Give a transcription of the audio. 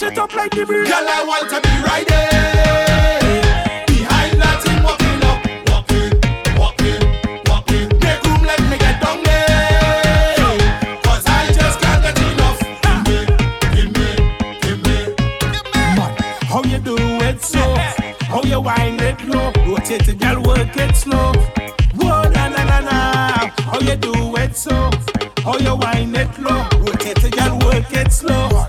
Mash it up like the breeze. Girl, I want to be right there. Behind that thing, walking up, walking, walking, walking. Make room, let me get down there. 'Cause I just can't get enough. Give me, give me, give me. Man, how you do it so? How you wind it low? Rotate it, girl, work it slow. Whoa, na na na na. How you do it so? How you wind it low? Rotate it, girl, work it slow.